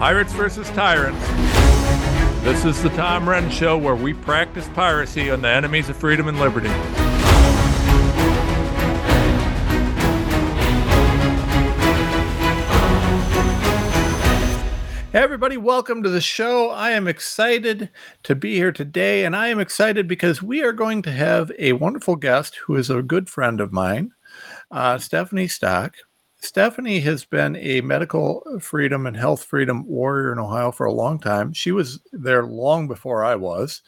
Pirates versus Tyrants. This is the Tom Renz Show where we practice piracy on the enemies of freedom and liberty. Hey everybody, welcome to the show. I am excited to be here today, and I am excited because we are going to have a wonderful guest who is a good friend of mine, uh, Stephanie Stock. Stephanie has been a medical freedom and health freedom warrior in Ohio for a long time. She was there long before I was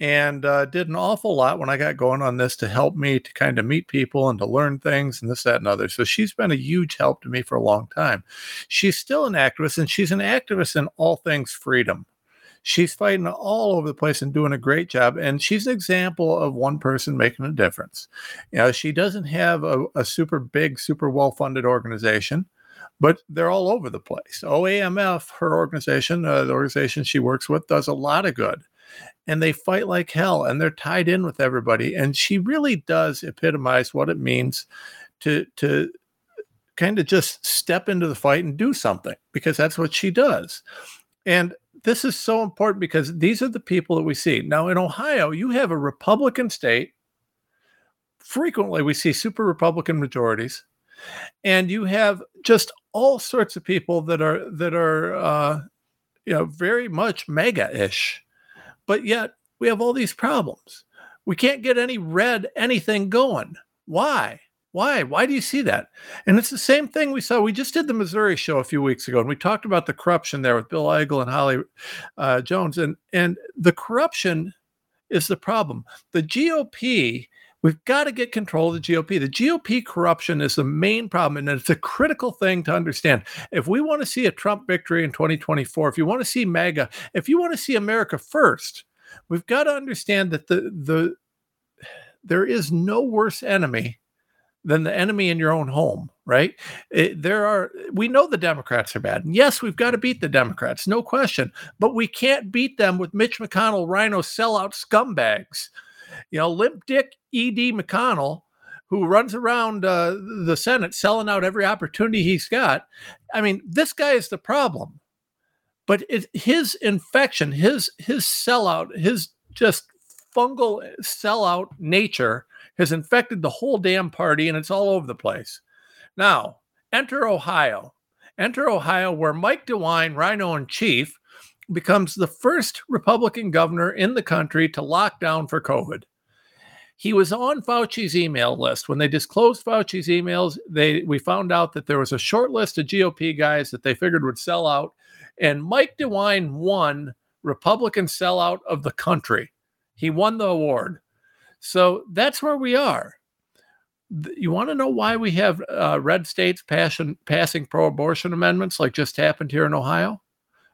and uh, did an awful lot when I got going on this to help me to kind of meet people and to learn things and this, that, and other. So she's been a huge help to me for a long time. She's still an activist and she's an activist in all things freedom she's fighting all over the place and doing a great job. And she's an example of one person making a difference. You know, she doesn't have a, a super big, super well funded organization, but they're all over the place. OAMF, her organization, uh, the organization she works with, does a lot of good. And they fight like hell and they're tied in with everybody. And she really does epitomize what it means to, to, kind of just step into the fight and do something because that's what she does. And this is so important because these are the people that we see. Now, in Ohio, you have a Republican state. Frequently, we see super Republican majorities, and you have just all sorts of people that are that are uh, you know very much MAGA-ish, but yet we have all these problems. We can't get any red anything going. Why? Why? Why do you see that? And it's the same thing we saw. We just did the Missouri show a few weeks ago, and we talked about the corruption there with Bill Eigel and Holly uh, Jones, and and the corruption is the problem. The GOP. We've got to get control of the GOP. The GOP corruption is the main problem, and it's a critical thing to understand. If we want to see a Trump victory in 2024, if you want to see MAGA, if you want to see America first, we've got to understand that the the there is no worse enemy than the enemy in your own home, right? It, there are, we know the Democrats are bad. And yes, we've got to beat the Democrats, no question, but we can't beat them with Mitch McConnell, RINO sellout scumbags. You know, limp dick E.D. McConnell, who runs around uh, the Senate selling out every opportunity he's got. I mean, this guy is the problem. But it, his infection, his his sellout, his just fungal sellout nature has infected the whole damn party and it's all over the place. Now, enter Ohio. Enter Ohio, where Mike DeWine, RINO in chief, becomes the first Republican governor in the country to lock down for COVID. He was on Fauci's email list. When they disclosed Fauci's emails, they we found out that there was a short list of GOP guys that they figured would sell out. And Mike DeWine won Republican sellout of the country. He won the award. So that's where we are. You want to know why we have uh, red states passion, passing pro abortion amendments like just happened here in Ohio?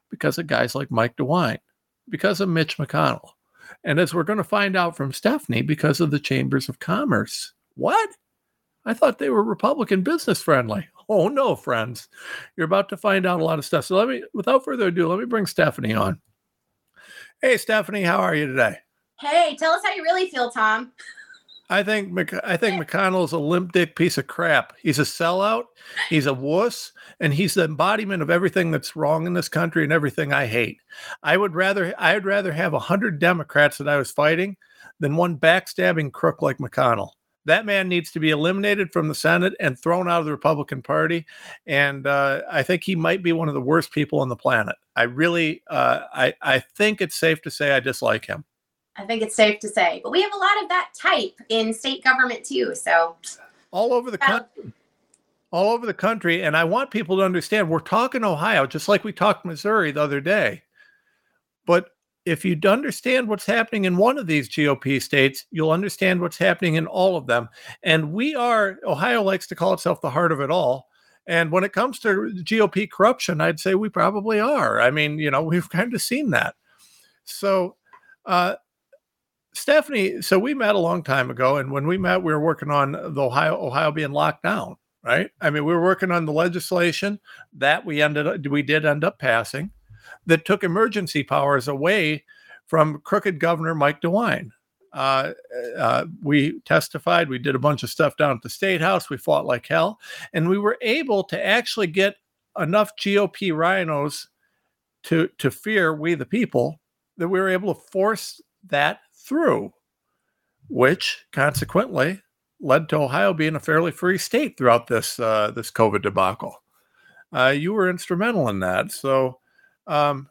Because of guys like Mike DeWine, because of Mitch McConnell. And as we're going to find out from Stephanie, because of the chambers of commerce. What? I thought they were Republican business friendly. Oh, no, friends. You're about to find out a lot of stuff. So let me, without further ado, let me bring Stephanie on. Hey, Stephanie, how are you today? Hey, tell us how you really feel, Tom. I think I think McConnell's a limp dick piece of crap. He's a sellout. He's a wuss, and he's the embodiment of everything that's wrong in this country and everything I hate. I would rather I would rather have hundred Democrats that I was fighting than one backstabbing crook like McConnell. That man needs to be eliminated from the Senate and thrown out of the Republican Party. And uh, I think he might be one of the worst people on the planet. I really, uh, I I think it's safe to say I dislike him. I think it's safe to say. But we have a lot of that type in state government too. So all over the country. All over the country. And I want people to understand we're talking Ohio, just like we talked Missouri the other day. But if you understand what's happening in one of these GOP states, you'll understand what's happening in all of them. And we are, Ohio likes to call itself the heart of it all. And when it comes to GOP corruption, I'd say we probably are. I mean, you know, we've kind of seen that. So, uh, Stephanie, so we met a long time ago, and when we met, we were working on the Ohio Ohio being locked down, right? I mean, we were working on the legislation that we ended up we did end up passing that took emergency powers away from crooked Governor Mike DeWine. Uh, uh, we testified, we did a bunch of stuff down at the state house, we fought like hell, and we were able to actually get enough GOP RINOs to to fear we the people that we were able to force that through, which consequently led to Ohio being a fairly free state throughout this uh, this COVID debacle. Uh, you were instrumental in that, so um,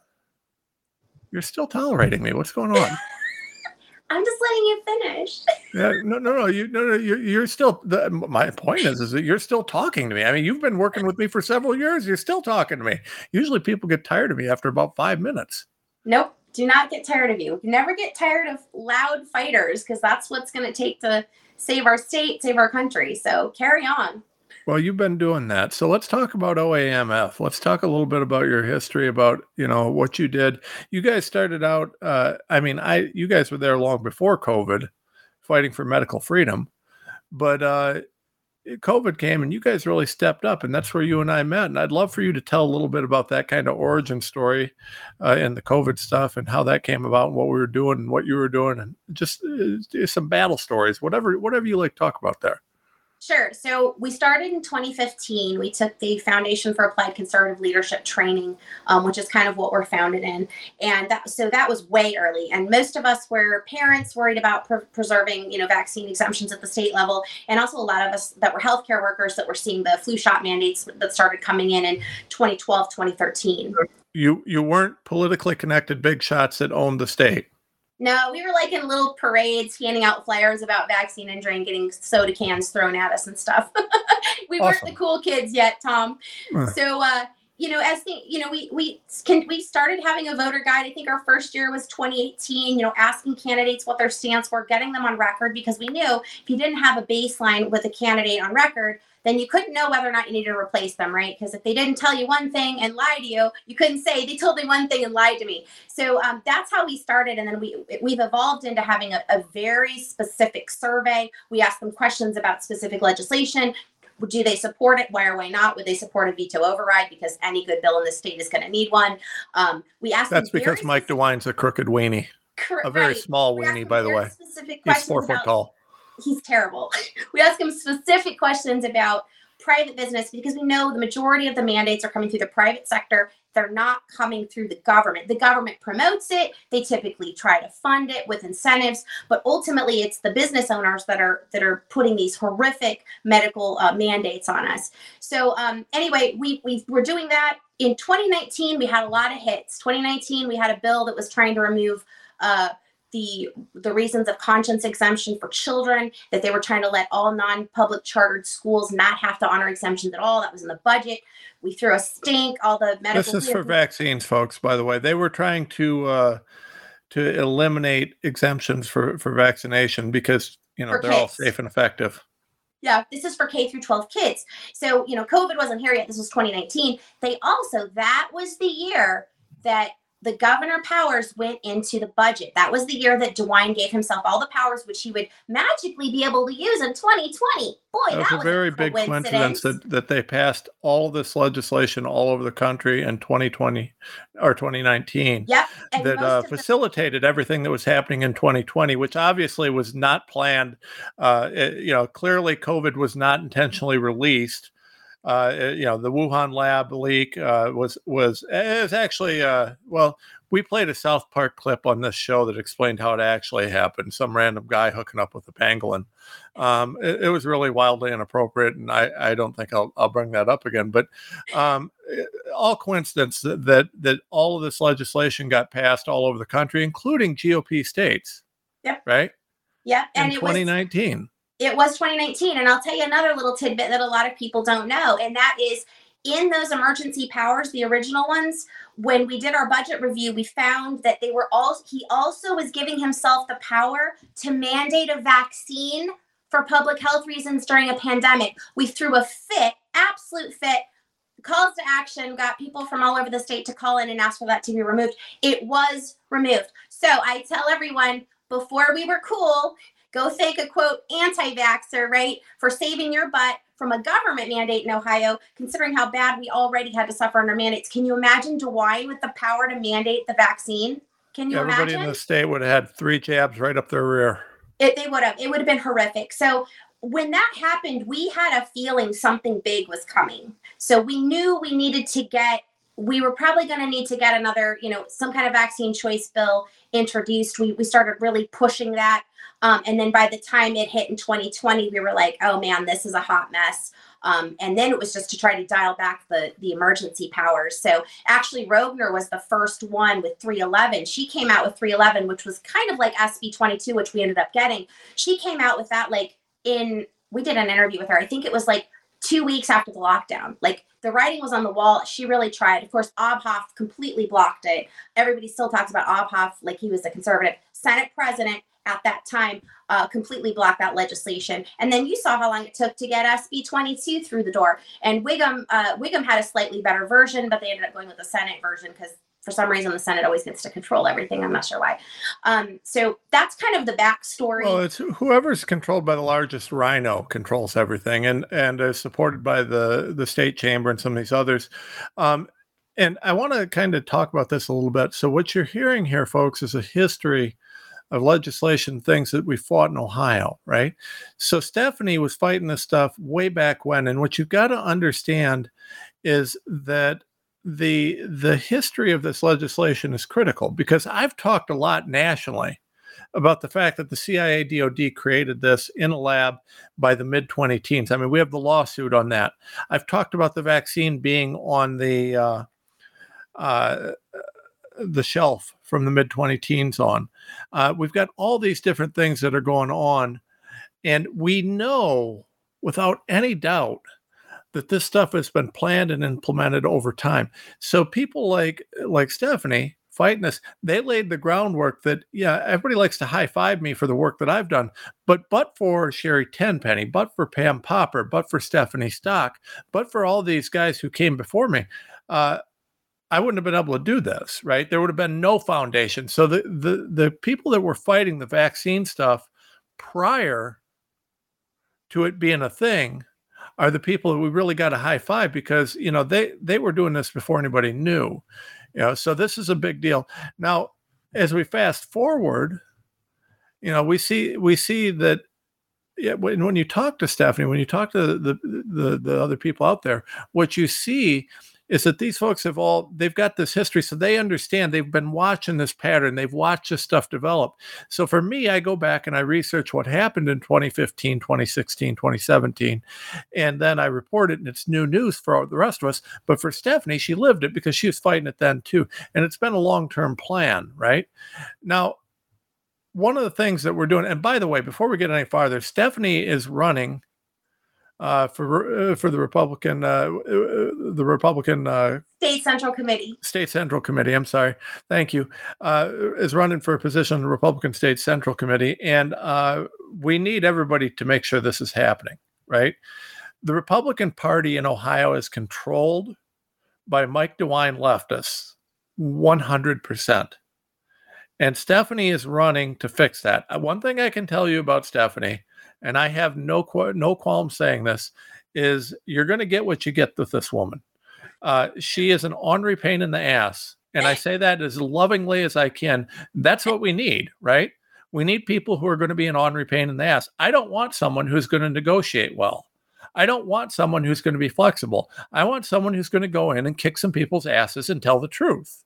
you're still tolerating me. What's going on? I'm just letting you finish. yeah, no, no, no. You, no, no. You're, you're still. The, my point is, is that you're still talking to me. I mean, you've been working with me for several years. You're still talking to me. Usually, people get tired of me after about five minutes. Nope. Do not get tired of you. Never get tired of loud fighters because that's what's going to take to save our state, save our country. So carry on. Well, you've been doing that. So let's talk about OAMF. Let's talk a little bit about your history, about you know what you did. You guys started out. Uh, I mean, I you guys were there long before COVID, fighting for medical freedom, but uh, COVID came and you guys really stepped up, and that's where you and I met. And I'd love for you to tell a little bit about that kind of origin story uh, and the COVID stuff and how that came about, and what we were doing, and what you were doing, and just uh, some battle stories, whatever, whatever you like talk about there. Sure. So we started in 2015. We took the Foundation for Applied Conservative Leadership Training, um, which is kind of what we're founded in, and that so that was way early. And most of us were parents worried about pre- preserving, you know, vaccine exemptions at the state level, and also a lot of us that were healthcare workers that were seeing the flu shot mandates that started coming in in 2012, 2013. You you weren't politically connected big shots that owned the state. No, we were like in little parades handing out flyers about vaccine injury and getting soda cans thrown at us and stuff. we awesome. weren't the cool kids yet, Tom. Uh. So uh you know, as the, you know, we we can we started having a voter guide. I think our first year was 2018. You know, asking candidates what their stance were, getting them on record because we knew if you didn't have a baseline with a candidate on record, then you couldn't know whether or not you needed to replace them, right? Because if they didn't tell you one thing and lie to you, you couldn't say they told me one thing and lied to me. So um, that's how we started, and then we we've evolved into having a, a very specific survey. We ask them questions about specific legislation, do they support it? Why or why not? Would they support a veto override? Because any good bill in the state is going to need one. Um, we asked. Them. That's because Mike DeWine's a crooked weenie. Cor- a very right. small weenie, by the way. He's four foot tall. He's terrible. we ask him specific questions about private business because we know the majority of the mandates are coming through the private sector they're not coming through the government. The government promotes it. They typically try to fund it with incentives, but ultimately it's the business owners that are that are putting these horrific medical uh, mandates on us. So um, anyway, we we were doing that in 2019. We had a lot of hits. 2019, we had a bill that was trying to remove. Uh, the the reasons of conscience exemption for children that they were trying to let all non-public chartered schools not have to honor exemptions at all that was in the budget we threw a stink all the medical this is for vaccines folks by the way they were trying to uh to eliminate exemptions for for vaccination because you know for they're kids. all safe and effective yeah, this is for K through 12 kids. So, you know, COVID wasn't here yet. This was 2019. They also, that was the year that the governor powers went into the budget. That was the year that DeWine gave himself all the powers, which he would magically be able to use in 2020. Boy, that, that was, a very big coincidence that, that they passed all this legislation all over the country in 2020 or 2019. Yep. that uh, facilitated the- everything that was happening in 2020, which obviously was not planned. Uh, it, you know, clearly COVID was not intentionally released uh, eh, you know, the Wuhan lab leak uh, was was is actually uh, well, we played a South Park clip on this show that explained how it actually happened. Some random guy hooking up with a pangolin. Um, it, it, was really wildly inappropriate, and I, I don't think I'll, I'll bring that up again. But um, it, eh, all coincidence that, that that all of this legislation got passed all over the country, including GOP states. Yep. Right. Yeah. In 2019 it was 2019 and i'll tell you another little tidbit that a lot of people don't know and that is in those emergency powers the original ones when we did our budget review we found that they were all he also was giving himself the power to mandate a vaccine for public health reasons during a pandemic. We threw a fit absolute fit calls to action got people from all over the state to call in and ask for that to be removed. It was removed. So i tell everyone before we were cool Go thank a quote anti vaxxer, right, for saving your butt from a government mandate in Ohio, considering how bad we already had to suffer under mandates. Can you imagine DeWine with the power to mandate the vaccine? Can you Everybody imagine? in the state would have had three jabs right up their rear. It, they would have. It would have been horrific. So when that happened, we had a feeling something big was coming. So we knew we needed to get we were probably going to need to get another, you know, some kind of vaccine choice bill introduced. We, we started really pushing that. Um, and then by the time it hit in 2020, we were like, oh man, this is a hot mess. Um, and then it was just to try to dial back the, the emergency powers. So actually, Roegner was the first one with 311. She came out with 311, which was kind of like SB 22, which we ended up getting. She came out with that like in, we did an interview with her. I think it was like two weeks after the lockdown. Like the writing was on the wall. She really tried. Of course, Obhof completely blocked it. Everybody still talks about Obhof like he was a conservative Senate president at that time uh, completely blocked that legislation. And then you saw how long it took to get SB 22 through the door. And Wiggam, uh, Wiggam had a slightly better version, but they ended up going with the Senate version because for some reason the Senate always gets to control everything. I'm not sure why. Um, so that's kind of the backstory. Well, it's whoever's controlled by the largest RINO controls everything, and and is supported by the the state chamber and some of these others. Um, and I want to kind of talk about this a little bit. So what you're hearing here, folks, is a history of legislation, things that we fought in Ohio, right? So Stephanie was fighting this stuff way back when, and what you've got to understand is that the the history of this legislation is critical because I've talked a lot nationally about the fact that the CIA DOD created this in a lab by the mid 20 teens. I mean, we have the lawsuit on that. I've talked about the vaccine being on the uh, uh, the shelf from the mid 20 teens on. Uh, we've got all these different things that are going on, and we know without any doubt that this stuff has been planned and implemented over time. So people like like Stephanie fighting this, they laid the groundwork that yeah, everybody likes to high five me for the work that I've done, but but for Sherry Tenpenny, but for Pam Popper, but for Stephanie Stock, but for all these guys who came before me. Uh, I wouldn't have been able to do this, right? There would have been no foundation. So the the the people that were fighting the vaccine stuff prior to it being a thing are the people that we really got a high five because you know they they were doing this before anybody knew you know so this is a big deal now as we fast forward you know we see we see that yeah, when, when you talk to Stephanie, when you talk to the, the the other people out there, what you see is that these folks have all they've got this history so they understand they've been watching this pattern they've watched this stuff develop. So for me i go back and i research what happened in 2015 2016 2017 and then i report it and it's new news for the rest of us. But for stephanie she lived it because she was fighting it then too and it's been a long-term plan right? Now one of the things that we're doing and by the way before we get any farther stephanie is running uh, for uh, for the Republican uh, uh the Republican uh, State Central Committee. State Central Committee. I'm sorry. Thank you. Uh, is running for a position in the Republican State Central Committee, and we need everybody to make sure this is happening. Right. The Republican Party in Ohio is controlled by Mike DeWine leftists, 100 percent. And Stephanie is running to fix that. One thing I can tell you about Stephanie and I have no no qualm saying this, is you're going to get what you get with this woman. Uh, she is an ornery pain in the ass, and I say that as lovingly as I can. That's what we need, right? We need people who are going to be an ornery pain in the ass. I don't want someone who's going to negotiate well. I don't want someone who's going to be flexible. I want someone who's going to go in and kick some people's asses and tell the truth.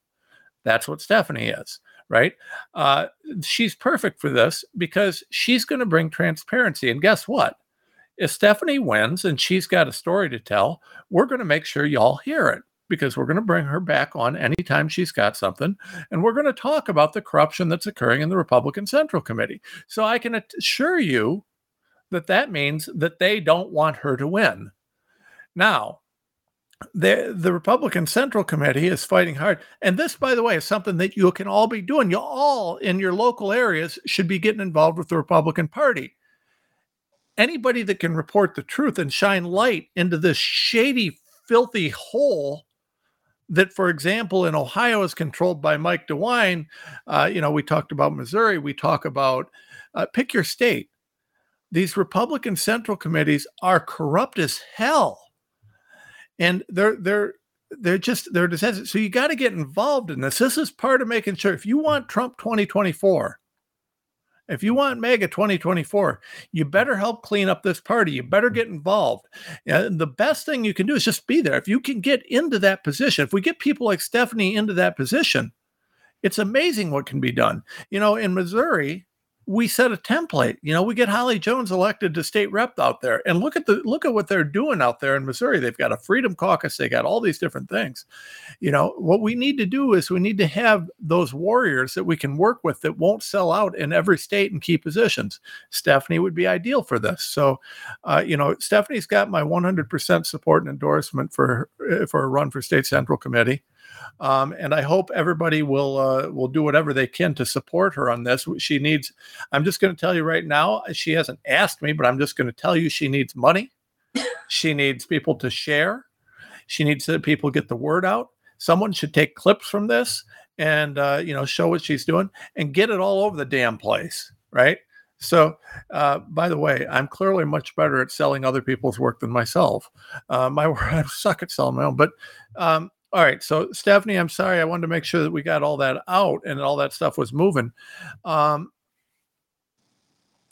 That's what Stephanie is right? Uh, she's perfect for this because she's going to bring transparency. And guess what? If Stephanie wins and she's got a story to tell, we're going to make sure y'all hear it because we're going to bring her back on anytime she's got something. And we're going to talk about the corruption that's occurring in the Republican Central Committee. So I can assure you that that means that they don't want her to win. Now, the the Republican Central Committee is fighting hard. And this, by the way, is something that you can all be doing. You all in your local areas should be getting involved with the Republican Party. Anybody that can report the truth and shine light into this shady, filthy hole that, for example, in Ohio is controlled by Mike DeWine. Uh, you know, we talked about Missouri. We talk about uh, pick your state. These Republican Central Committees are corrupt as hell and they're they're they're just they're defensive. So you got to get involved in this. This is part of making sure if you want Trump 2024, If you want MAGA 2024, you better help clean up this party. You better get involved. And the best thing you can do is just be there. If you can get into that position, if we get people like Stephanie into that position, it's amazing what can be done. You know, in Missouri, we set a template. You know, we get Holly Jones elected to state rep out there, and look at the look at what they're doing out there in Missouri. They've got a Freedom Caucus. They got all these different things. You know, what we need to do is we need to have those warriors that we can work with that won't sell out in every state and key positions. Stephanie would be ideal for this. So, uh, you know, Stephanie's got my 100% support and endorsement for for a run for state central committee. Um, and I hope everybody will uh, will do whatever they can to support her on this. She needs. I'm just going to tell you right now. She hasn't asked me, but I'm just going to tell you she needs money. she needs people to share. She needs that people get the word out. Someone should take clips from this and uh, you know show what she's doing and get it all over the damn place, right? So, uh, by the way, I'm clearly much better at selling other people's work than myself. Uh, my I suck at selling my own, but um, all right. So, Stephanie, I'm sorry. I wanted to make sure that we got all that out and all that stuff was moving. Um,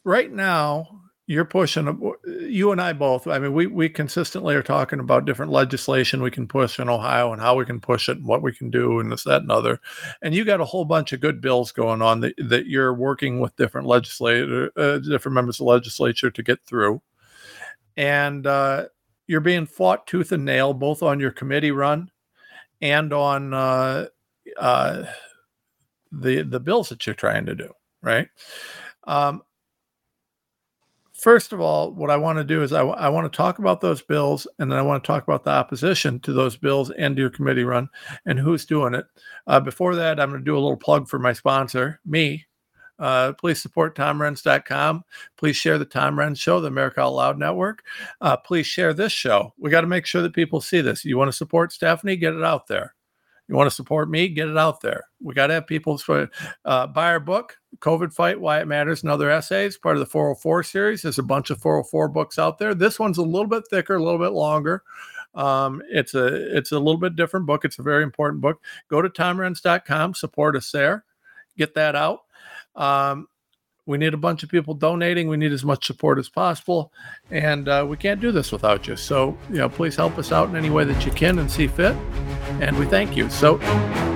right now, you're pushing, you and I both. I mean, we, we consistently are talking about different legislation we can push in Ohio and how we can push it and what we can do and this, that, and other. And you got a whole bunch of good bills going on that, that you're working with different legislator, uh, different members of the legislature to get through. And uh, you're being fought tooth and nail, both on your committee run and on uh, uh, the the bills that you're trying to do, right? Um, first of all, what I want to do is I, I want to talk about those bills, and then I want to talk about the opposition to those bills and your committee run and who's doing it. Uh, before that, I'm going to do a little plug for my sponsor, me. Uh, please support TomRenz.com. Please share the Tom Renz Show, the America Out Loud Network. Uh, please share this show. We got to make sure that people see this. You want to support Stephanie? Get it out there. You want to support me? Get it out there. We got to have people uh, buy our book, COVID Fight, Why It Matters, and Other Essays, part of the 404 series. There's a bunch of 404 books out there. This one's a little bit thicker, a little bit longer. Um, it's a it's a little bit different book. It's a very important book. Go to tomrenz.com, support us there, get that out. Um, we need a bunch of people donating. We need as much support as possible, and uh, we can't do this without you. So, you know, please help us out in any way that you can and see fit. And we thank you. So.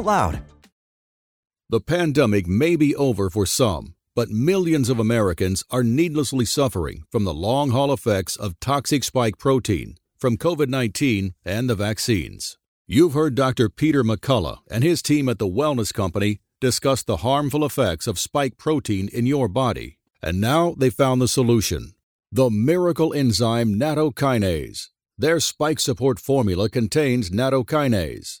loud. The pandemic may be over for some, but millions of Americans are needlessly suffering from the long haul effects of toxic spike protein from COVID 19 and the vaccines. You've heard Dr. Peter McCullough and his team at the Wellness Company discuss the harmful effects of spike protein in your body, and now they found the solution the miracle enzyme nattokinase. Their spike support formula contains nattokinase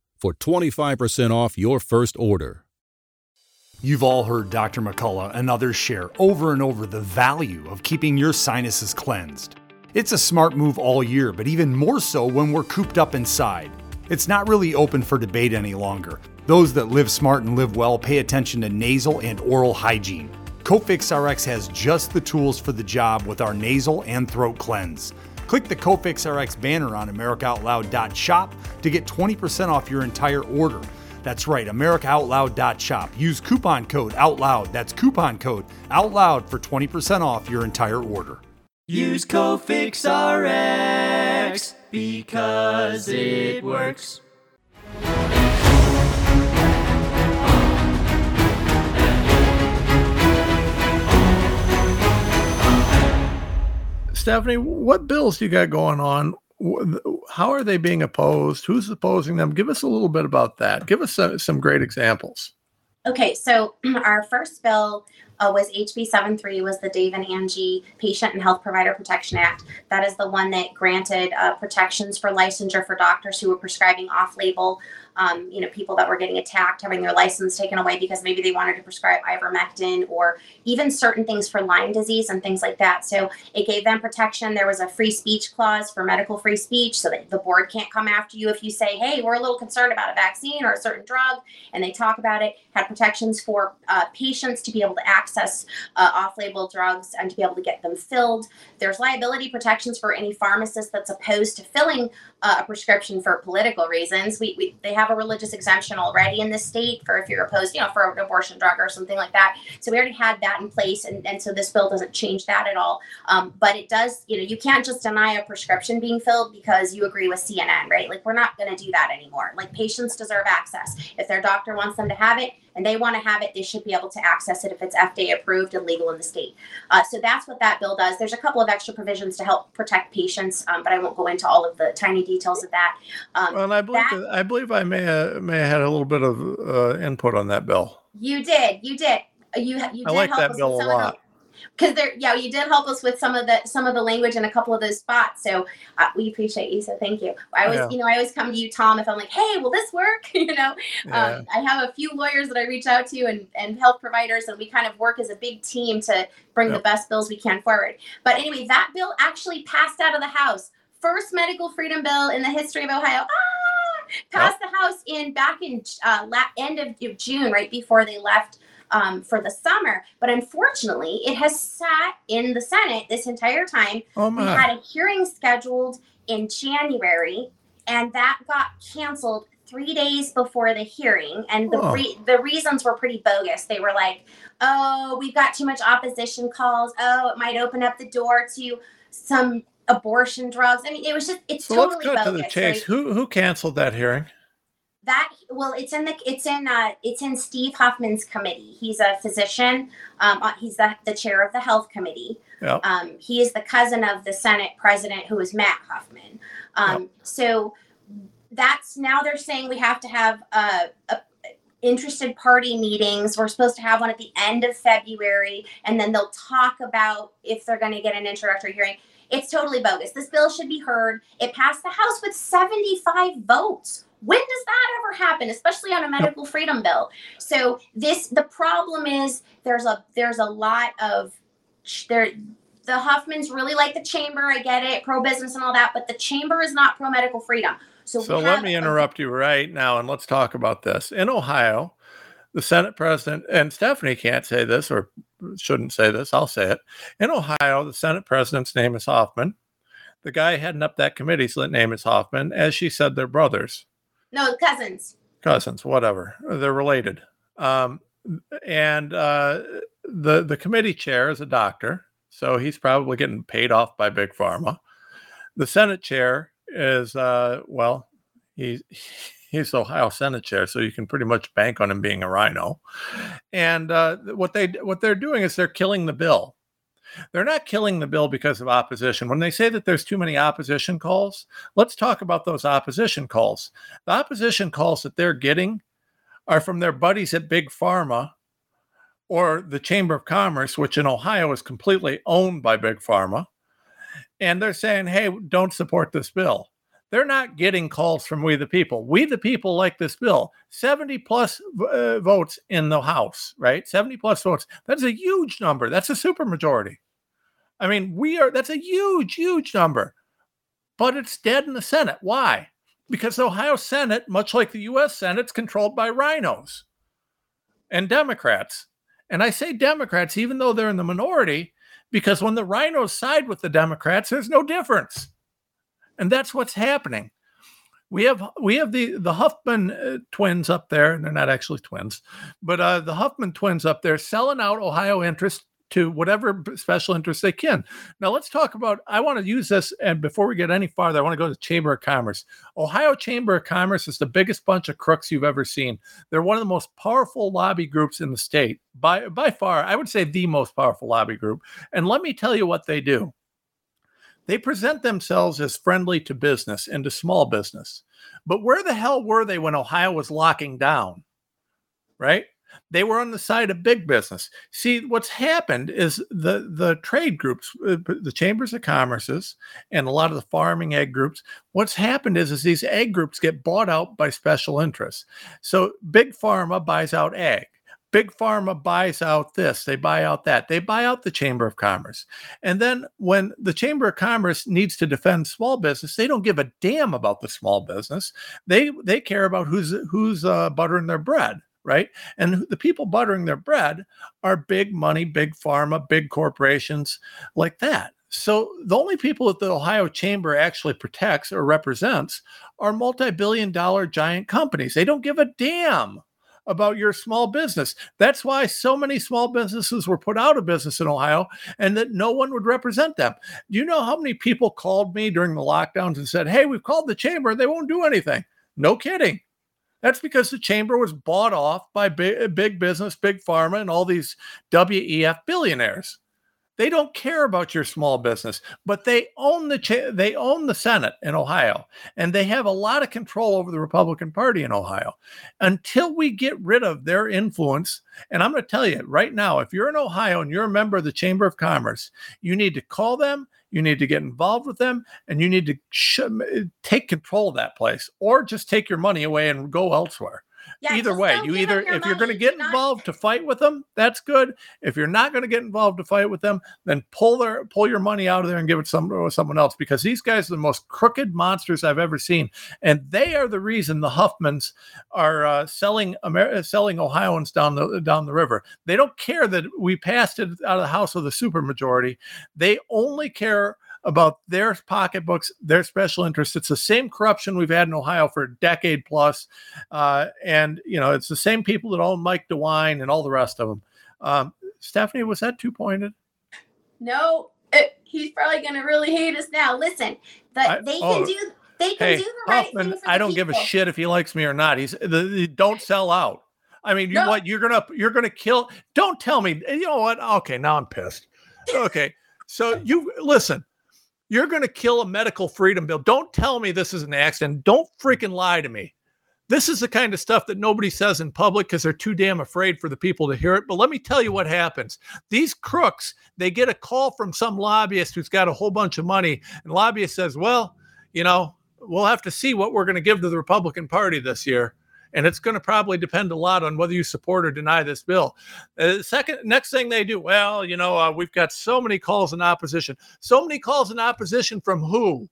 for 25% off your first order. You've all heard Dr. McCullough and others share over and over the value of keeping your sinuses cleansed. It's a smart move all year, but even more so when we're cooped up inside. It's not really open for debate any longer. Those that live smart and live well pay attention to nasal and oral hygiene. Cofix RX has just the tools for the job with our nasal and throat cleanse. Click the Cofix RX banner on AmericaOutloud.shop to get 20% off your entire order. That's right, AmericaOutloud.shop. Use coupon code OUTLOUD. That's coupon code OUTLOUD for 20% off your entire order. Use Cofix RX because it works. Stephanie, what bills you got going on? How are they being opposed? Who's opposing them? Give us a little bit about that. Give us some, some great examples. Okay, so our first bill uh, was HB 73 was the Dave and Angie Patient and Health Provider Protection Act. That is the one that granted uh, protections for licensure for doctors who were prescribing off-label um, you know, people that were getting attacked, having their license taken away because maybe they wanted to prescribe ivermectin or even certain things for Lyme disease and things like that. So it gave them protection. There was a free speech clause for medical free speech so that the board can't come after you if you say, hey, we're a little concerned about a vaccine or a certain drug, and they talk about it. Had protections for uh, patients to be able to access uh, off label drugs and to be able to get them filled. There's liability protections for any pharmacist that's opposed to filling uh, a prescription for political reasons. We, we they have a religious exemption already in the state for if you're opposed, you know, for an abortion drug or something like that. So we already had that in place, and, and so this bill doesn't change that at all. Um, but it does, you know, you can't just deny a prescription being filled because you agree with CNN, right? Like we're not going to do that anymore. Like patients deserve access. If their doctor wants them to have it, and they want to have it, they should be able to access it if it's FDA approved and legal in the state. Uh, so that's what that bill does. There's a couple of extra provisions to help protect patients, um, but I won't go into all of the tiny details of that. Um, well, and I believe that, I believe I may have, may have had a little bit of uh, input on that bill. You did, you did. You, you did I like that bill a lot because there yeah you did help us with some of the some of the language in a couple of those spots so uh, we appreciate you so thank you i always yeah. you know i always come to you tom if i'm like hey will this work you know yeah. um, i have a few lawyers that i reach out to and and health providers and we kind of work as a big team to bring yep. the best bills we can forward but anyway that bill actually passed out of the house first medical freedom bill in the history of ohio ah! Passed yep. the house in back in uh, la- end of june right before they left um, for the summer. But unfortunately, it has sat in the Senate this entire time. Oh my. We had a hearing scheduled in January, and that got canceled three days before the hearing. And the oh. re- the reasons were pretty bogus. They were like, "Oh, we've got too much opposition calls. Oh, it might open up the door to some." Abortion drugs. I mean, it was just it's so totally let's cut bogus, to the chase. Right? Who who canceled that hearing? that well it's in the it's in uh it's in steve huffman's committee he's a physician um uh, he's the, the chair of the health committee yep. um he is the cousin of the senate president who is matt huffman um yep. so that's now they're saying we have to have uh, a interested party meetings we're supposed to have one at the end of february and then they'll talk about if they're going to get an introductory hearing it's totally bogus this bill should be heard it passed the house with 75 votes when does that ever happen, especially on a medical freedom bill? So this the problem is there's a there's a lot of there the Huffmans really like the chamber. I get it, pro business and all that, but the chamber is not pro medical freedom. So, so let me interrupt you right now and let's talk about this. In Ohio, the Senate president, and Stephanie can't say this or shouldn't say this, I'll say it. In Ohio, the Senate president's name is Hoffman. The guy heading up that committee's name is Hoffman. As she said, they're brothers. No, cousins. Cousins, whatever. They're related. Um, and uh, the the committee chair is a doctor, so he's probably getting paid off by big pharma. The Senate chair is uh, well, he's he's Ohio Senate chair, so you can pretty much bank on him being a RINO. And uh, what they what they're doing is they're killing the bill. They're not killing the bill because of opposition. When they say that there's too many opposition calls, let's talk about those opposition calls. The opposition calls that they're getting are from their buddies at Big Pharma or the Chamber of Commerce, which in Ohio is completely owned by Big Pharma. And they're saying, hey, don't support this bill. They're not getting calls from we the people. We the people like this bill. 70 plus uh, votes in the House, right? 70 plus votes. That's a huge number. That's a supermajority. I mean, we are, that's a huge, huge number. But it's dead in the Senate. Why? Because the Ohio Senate, much like the US Senate, is controlled by RINOs and Democrats. And I say Democrats, even though they're in the minority, because when the RINOs side with the Democrats, there's no difference and that's what's happening. We have we have the the Huffman uh, twins up there, and they're not actually twins, but uh, the Huffman twins up there selling out Ohio interest to whatever special interest they can. Now let's talk about. I want to use this, and before we get any farther, I want to go to the Chamber of Commerce. Ohio Chamber of Commerce is the biggest bunch of crooks you've ever seen. They're one of the most powerful lobby groups in the state by by far. I would say the most powerful lobby group. And let me tell you what they do They present themselves as friendly to business and to small business. But where the hell were they when Ohio was locking down? Right? They were on the side of big business. See, what's happened is the the trade groups, uh, the chambers of commerces, and a lot of the farming ag groups. What's happened is, is these ag groups get bought out by special interests. So big pharma buys out ag. Big pharma buys out this, they buy out that, they buy out the Chamber of Commerce. And then when the Chamber of Commerce needs to defend small business, they don't give a damn about the small business. They they care about who's who's uh, buttering their bread right? And the people buttering their bread are big money, big pharma, big corporations like that. So the only people that the Ohio Chamber actually protects or represents are multi-billion dollar giant companies. They don't give a damn about your small business. That's why so many small businesses were put out of business in Ohio and that no one would represent them. Do you know how many people called me during the lockdowns and said, Hey, we've called the chamber they won't do anything? No kidding. That's because the chamber was bought off by big, big business, big pharma, and all these WEF billionaires. They don't care about your small business, but they own the cha- they own the Senate in Ohio, and they have a lot of control over the Republican Party in Ohio. Until we get rid of their influence, and I'm going to tell you right now, if you're in Ohio and you're a member of the Chamber of Commerce, you need to call them you need to get involved with them and you need to sh- take control of that place or just take your money away and go elsewhere. Yeah, either way, you either if you're going to get involved to fight with them, that's good. If you're not going to get involved to fight with them, then pull their pull your money out of there and give it some to someone else because these guys are the most crooked monsters I've ever seen, and they are the reason the Huffmans are uh, selling Amer- selling Ohioans down the down the river. They don't care that we passed it out of the House of the supermajority. They only care about their pocketbooks, their special interests. It's the same corruption we've had in Ohio for a decade plus, uh, and you know it's the same people that own Mike DeWine and all the rest of them. Um, Stephanie, was that two pointed? No, it, he's probably going to really hate us now. Listen, that they oh, can do. They can hey, do the right Hoffman, thing I don't people. give a shit if he likes me or not. He's the, the don't sell out. I mean, you no. what? You're gonna you're gonna kill. Don't tell me. You know what? Okay, now I'm pissed. Okay, so you listen. You're going to kill a medical freedom bill. Don't tell me this is an accident. Don't freaking lie to me. This is the kind of stuff that nobody says in public because they're too damn afraid for the people to hear it. But let me tell you what happens. These crooks, they get a call from some lobbyist who's got a whole bunch of money, and lobbyist says, Well, you know, we'll have to see what we're going to give to the Republican Party this year and it's going to probably depend a lot on whether you support or deny this bill. Uh, second, next thing they do, well, you know, uh, we've got so many calls in opposition. So many calls in opposition from who?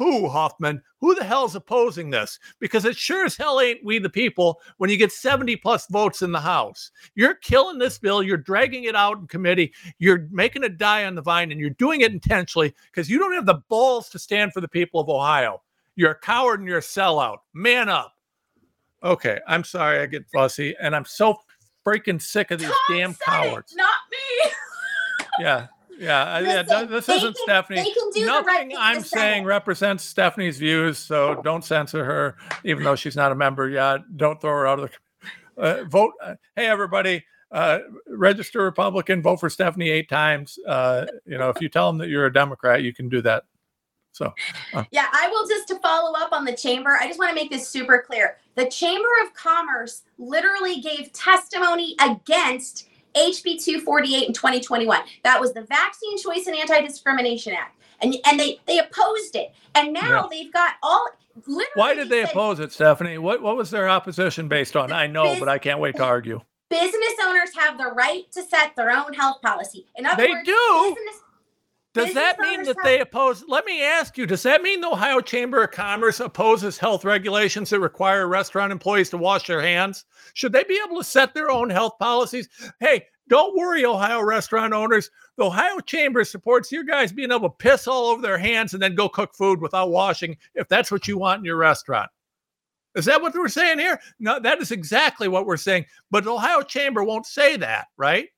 Who, Hoffman? Who the hell's opposing this? Because it sure as hell ain't we the people when you get 70 plus votes in the House. You're killing this bill. You're dragging it out in committee. You're making it die on the vine, and you're doing it intentionally because you don't have the balls to stand for the people of Ohio. You're a coward and you're a sellout. Man up. Okay, I'm sorry I get fussy, and I'm so freaking sick of these Tom damn cowards. It, not me. yeah, yeah, Listen, yeah. This isn't can, Stephanie. Nothing right I'm saying represents Stephanie's views, so don't censor her, even though she's not a member yet. Don't throw her out of the uh, vote. Uh, hey, everybody. Uh, register Republican, vote for Stephanie eight times. Uh, you know, if you tell them that you're a Democrat, you can do that. So, uh. yeah, I will just to follow up on the chamber. I just want to make this super clear. The Chamber of Commerce literally gave testimony against HB 248 in 2021. That was the Vaccine Choice and Anti-Discrimination Act. And and they they opposed it. And now yeah. they've got all literally Why did they said, oppose it, Stephanie? What what was their opposition based on? I know, but I can't wait to argue. Business owners have the right to set their own health policy. In other they words, do. Business, does that mean that they oppose? Let me ask you, does that mean the Ohio Chamber of Commerce opposes health regulations that require restaurant employees to wash their hands? Should they be able to set their own health policies? Hey, don't worry, Ohio restaurant owners. The Ohio Chamber supports your guys being able to piss all over their hands and then go cook food without washing if that's what you want in your restaurant. Is that what we're saying here? No, that is exactly what we're saying. But the Ohio Chamber won't say that, right?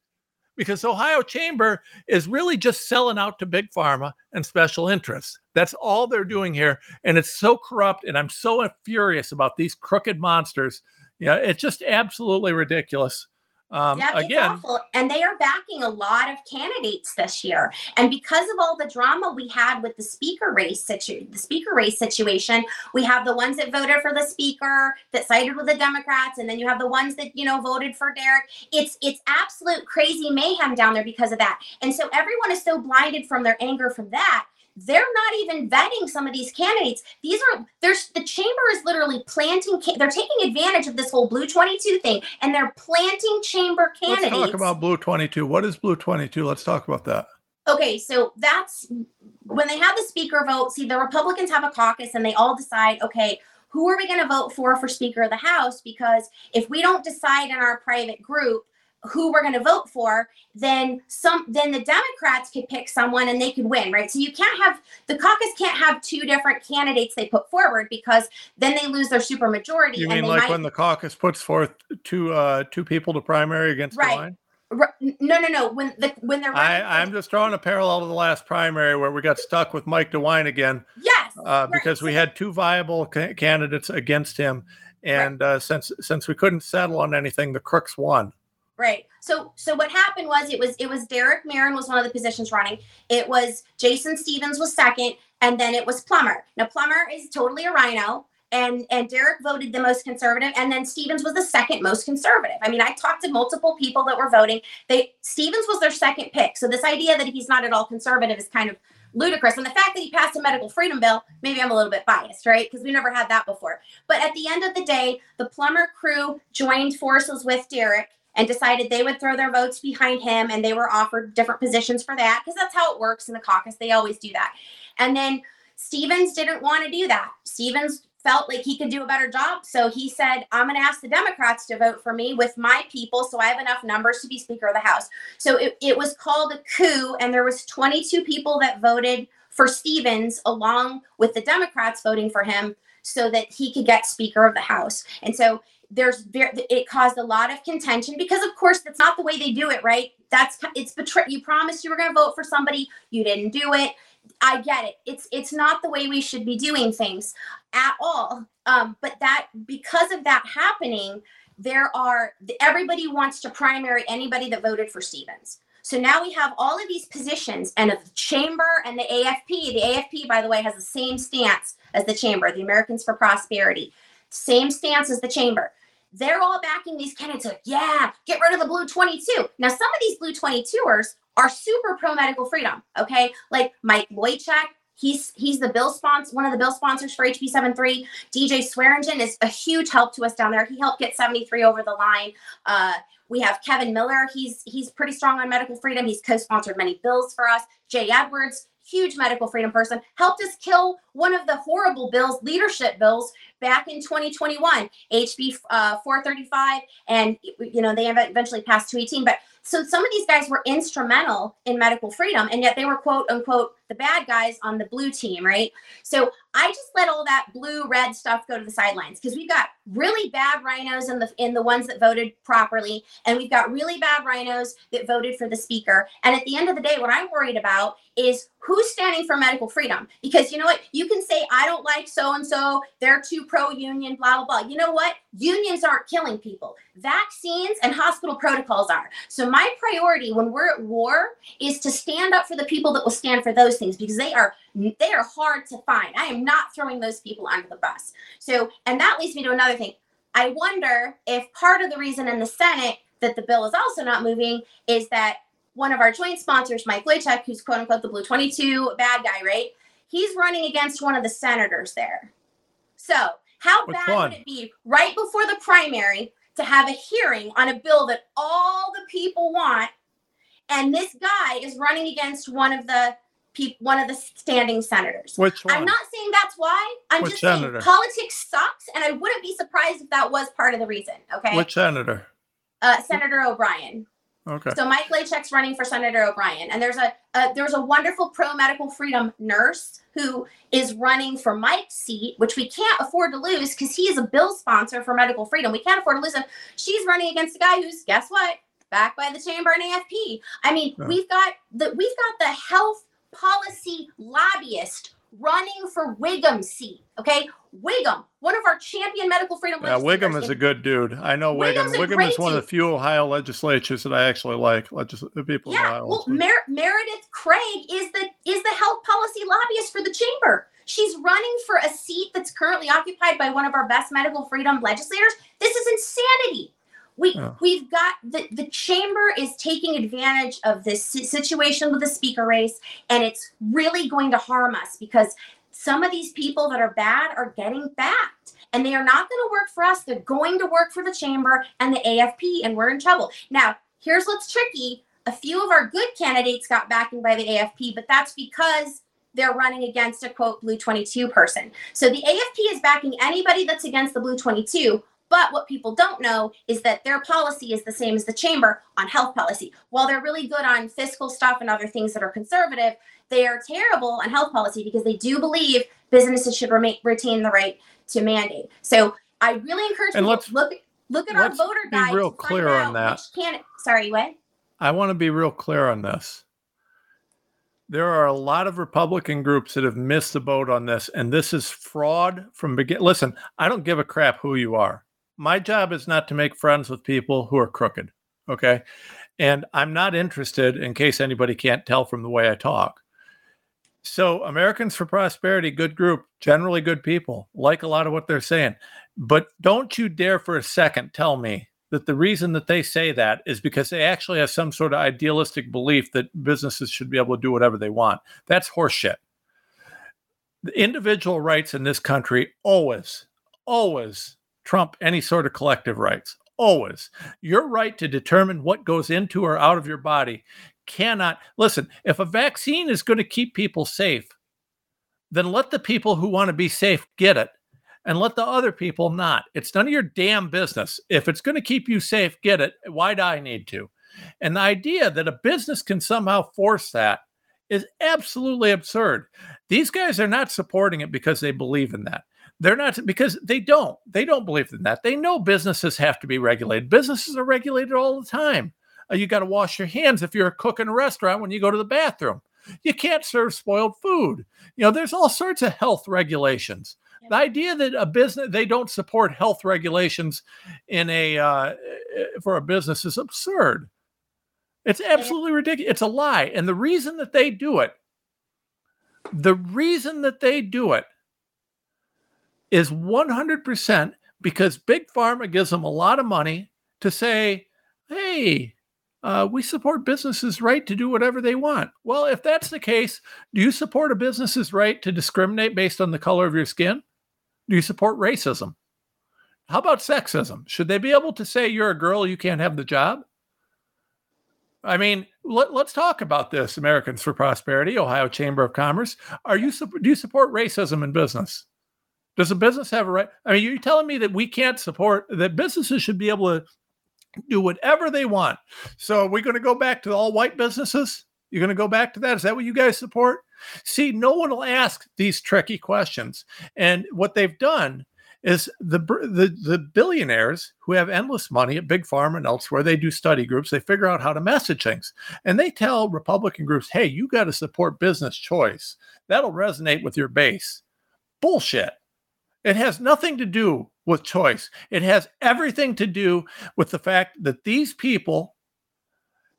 Because Ohio Chamber is really just selling out to big pharma and special interests. That's all they're mm. doing here. And it's so corrupt. And I'm so furious about these crooked monsters. Yeah, it's just absolutely ridiculous. Um, yeah, it's again, awful. And they are backing a lot of candidates this year. And because of all the drama we had with the speaker race situ- the speaker race situation, we have the ones that voted for the speaker that sided with the Democrats, and then you have the ones that you know voted for Derek. It's it's absolute crazy mayhem down there because of that. And so everyone is so blinded from their anger from that they're not even vetting some of these candidates. These are there's the chamber is literally planting. They're taking advantage of this whole blue twenty two thing, and they're planting chamber candidates. Let's talk about blue twenty two. What is blue twenty two? Let's talk about that. Okay, so that's when they have the speaker vote. See, the Republicans have a caucus, and they all decide, okay, who are we going to vote for for Speaker of the House? Because if we don't decide in our private group, who we're going to vote for then some then the democrats could pick someone and they could win right so you can't have the caucus can't have two different candidates they put forward because then they lose their super majority you mean like might, when the caucus puts forth two uh two people to primary against right. no, no, no. When the when they're I, I'm just drawing a parallel to the last primary where we got stuck with Mike DeWine again. Yes, uh, because we had two viable ca- candidates against him, and right. uh, since since we couldn't settle on anything, the crooks won. Right. So so what happened was it was it was Derek Merrin was one of the positions running. It was Jason Stephens was second, and then it was Plummer. Now Plummer is totally a RINO. and and Derek voted the most conservative, and then Stephens was the second most conservative. I mean, I talked to multiple people that were voting. They Stephens was their second pick. So this idea that he's not at all conservative is kind of ludicrous. And the fact that he passed a medical freedom bill, maybe I'm a little bit biased, right? Because we never had that before. But at the end of the day, the Plummer crew joined forces with Derek and decided they would throw their votes behind him and they were offered different positions for that because that's how it works in the caucus. They always do that. And then Stephens didn't want to do that. Stephens felt like he could do a better job so he said i'm going to ask the democrats to vote for me with my people so i have enough numbers to be speaker of the house. So it, it was called a coup and there was 22 people that voted for Stephens along with the democrats voting for him so that he could get speaker of the house. And so there's very, it caused a lot of contention because of course that's not the way they do it right? That's it's betray you promised you were going to vote for somebody you didn't do it. I get it. It's it's not the way we should be doing things at all. Um, but that because of that happening there are everybody wants to primary anybody that voted for stephens. So now we have all of these positions and the chamber and the afp the afp by the way has the same stance as the chamber the americans for prosperity. Same stance as the chamber they're all backing these candidates like, yeah, get rid of the blue 22. Now, some of these blue 22ers are super pro medical freedom. Okay. Like Mike Loychik, he's he's the bill sponsor, one of the bill sponsors for HB 73. DJ Swearingen is a huge help to us down there. He helped get 73 over the line. Uh, we have Kevin Miller. He's he's pretty strong on medical freedom. He's co-sponsored many bills for us. Jay Edwards, huge medical freedom person, helped us kill one of the horrible bills, leadership bills, back in 2021, HB uh, 435, and you know they eventually passed 218. But so some of these guys were instrumental in medical freedom, and yet they were quote unquote the bad guys on the blue team, right? So I just let all that blue red stuff go to the sidelines because we've got really bad RINOs in the in the ones that voted properly, and we've got really bad RINOs that voted for the speaker. And at the end of the day, what I'm worried about is who's standing for medical freedom. Because you know what? You can say I don't like so and so, they're too pro union, blah blah blah. You know what? Unions aren't killing people. Vaccines and hospital protocols are. So my priority when we're at war is to stand up for the people that will stand for those things because they are they are hard to find. I am not throwing those people under the bus. So, and that leads me to another thing. I wonder if part of the reason in the Senate that the bill is also not moving is that one of our joint sponsors, Mike Loychik, who's quote unquote the Blue 22 bad guy, right? He's running against one of the senators there. So, how Which bad one? would it be right before the primary to have a hearing on a bill that all the people want? And this guy is running against one of the one of the standing senators. Which one? I'm not saying that's why. I'm Which just senator? saying politics sucks, and I wouldn't be surprised if that was part of the reason. Okay. Which senator? Uh, senator O'Brien. Okay. So Mike Loychik's running for Senator O'Brien, and there's a, a there's a wonderful pro medical freedom nurse who is running for Mike's seat, which we can't afford to lose because he is a bill sponsor for medical freedom. We can't afford to lose him. She's running against a guy who's guess what, backed by the chamber and AFP. I mean, we've got the we've got the health policy lobbyist running for Wiggam seat. Okay, Wiggam, one of our champion medical freedom. Yeah, Wiggam is a good dude. I know Wiggam. Wiggam is one dude. of the few Ohio legislatures that I actually like. Legis- people. Yeah, well, Mer- Meredith Craig is the is the health policy lobbyist for the chamber. She's running for a seat that's currently occupied by one of our best medical freedom legislators. This is insanity. We oh. we've got the the chamber is taking advantage of this situation with the speaker race, and it's really going to harm us because some of these people that are bad are getting backed and they are not going to work for us. They're going to work for the chamber and the AFP, and we're in trouble. Now, here's what's tricky. A few of our good candidates got backing by the AFP, but that's because they're running against a quote blue 22 person. So the AFP is backing anybody that's against the blue 22. But what people don't know is that their policy is the same as the chamber on health policy. While they're really good on fiscal stuff and other things that are conservative, they are terrible on health policy because they do believe businesses should remain, retain the right to mandate. So I really encourage and people to look look at our voter guide. Be real clear on that. Can, sorry, what? I want to be real clear on this. There are a lot of Republican groups that have missed the boat on this, and this is fraud from begin. Listen, I don't give a crap who you are my job is not to make friends with people who are crooked. Okay. And I'm not interested, in case anybody can't tell from the way I talk. So, Americans for Prosperity, good group, generally good people, like a lot of what they're saying. But don't you dare for a second tell me that the reason that they say that is because they actually have some sort of idealistic belief that businesses should be able to do whatever they want. That's horseshit. The individual rights in this country always, always trump any sort of collective rights. Always. Your right to determine what goes into or out of your body cannot. Listen, if a vaccine is going to keep people safe, then let the people who want to be safe get it and let the other people not. It's none of your damn business. If it's going to keep you safe, get it. Why do I need to? And the idea that a business can somehow force that is absolutely absurd. These guys are not supporting it because they believe in that. They're not because they don't. They don't believe in that. They know businesses have to be regulated. Businesses are regulated all the time. Uh, you got to wash your hands if you're a cook in a restaurant when you go to the bathroom. You can't serve spoiled food. You know, there's all sorts of health regulations. The idea that a business they don't support health regulations in a uh, for a business is absurd. It's absolutely ridiculous. It's a lie. And the reason that they do it, the reason that they do it is 100% because Big Pharma gives them a lot of money to say, hey, uh, we support businesses' right to do whatever they want. Well, if that's the case, do you support a business's right to discriminate based on the color of your skin? Do you support racism? How about sexism? Should they be able to say you're a girl, you can't have the job? I mean, let, us talk about this. Americans for Prosperity, Ohio Chamber of Commerce. Are you do you support racism in business? Does a business have a right? I mean, you're telling me that we can't support that businesses should be able to do whatever they want. So we're going to go back to all white businesses. You're going to go back to that. Is that what you guys support? See, no one will ask these tricky questions. And what they've done is the, the the billionaires who have endless money at big pharma and elsewhere they do study groups they figure out how to message things and they tell republican groups hey you got to support business choice that'll resonate with your base bullshit it has nothing to do with choice. It has everything to do with the fact that these people,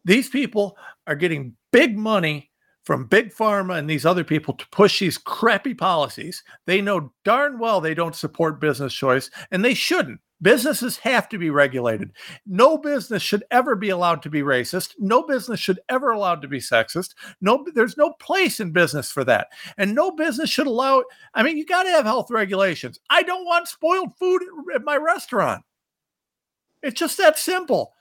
these people are getting big money from big pharma and these other people to push these crappy policies. They know darn well they don't support business choice and they shouldn't. Businesses have to be regulated. No business should ever be allowed to be racist. No business should ever allowed to be sexist. No, there's no place in business for that. And no business should allow. I mean, you got to have health regulations. I don't want spoiled food at my restaurant. It's just that simple.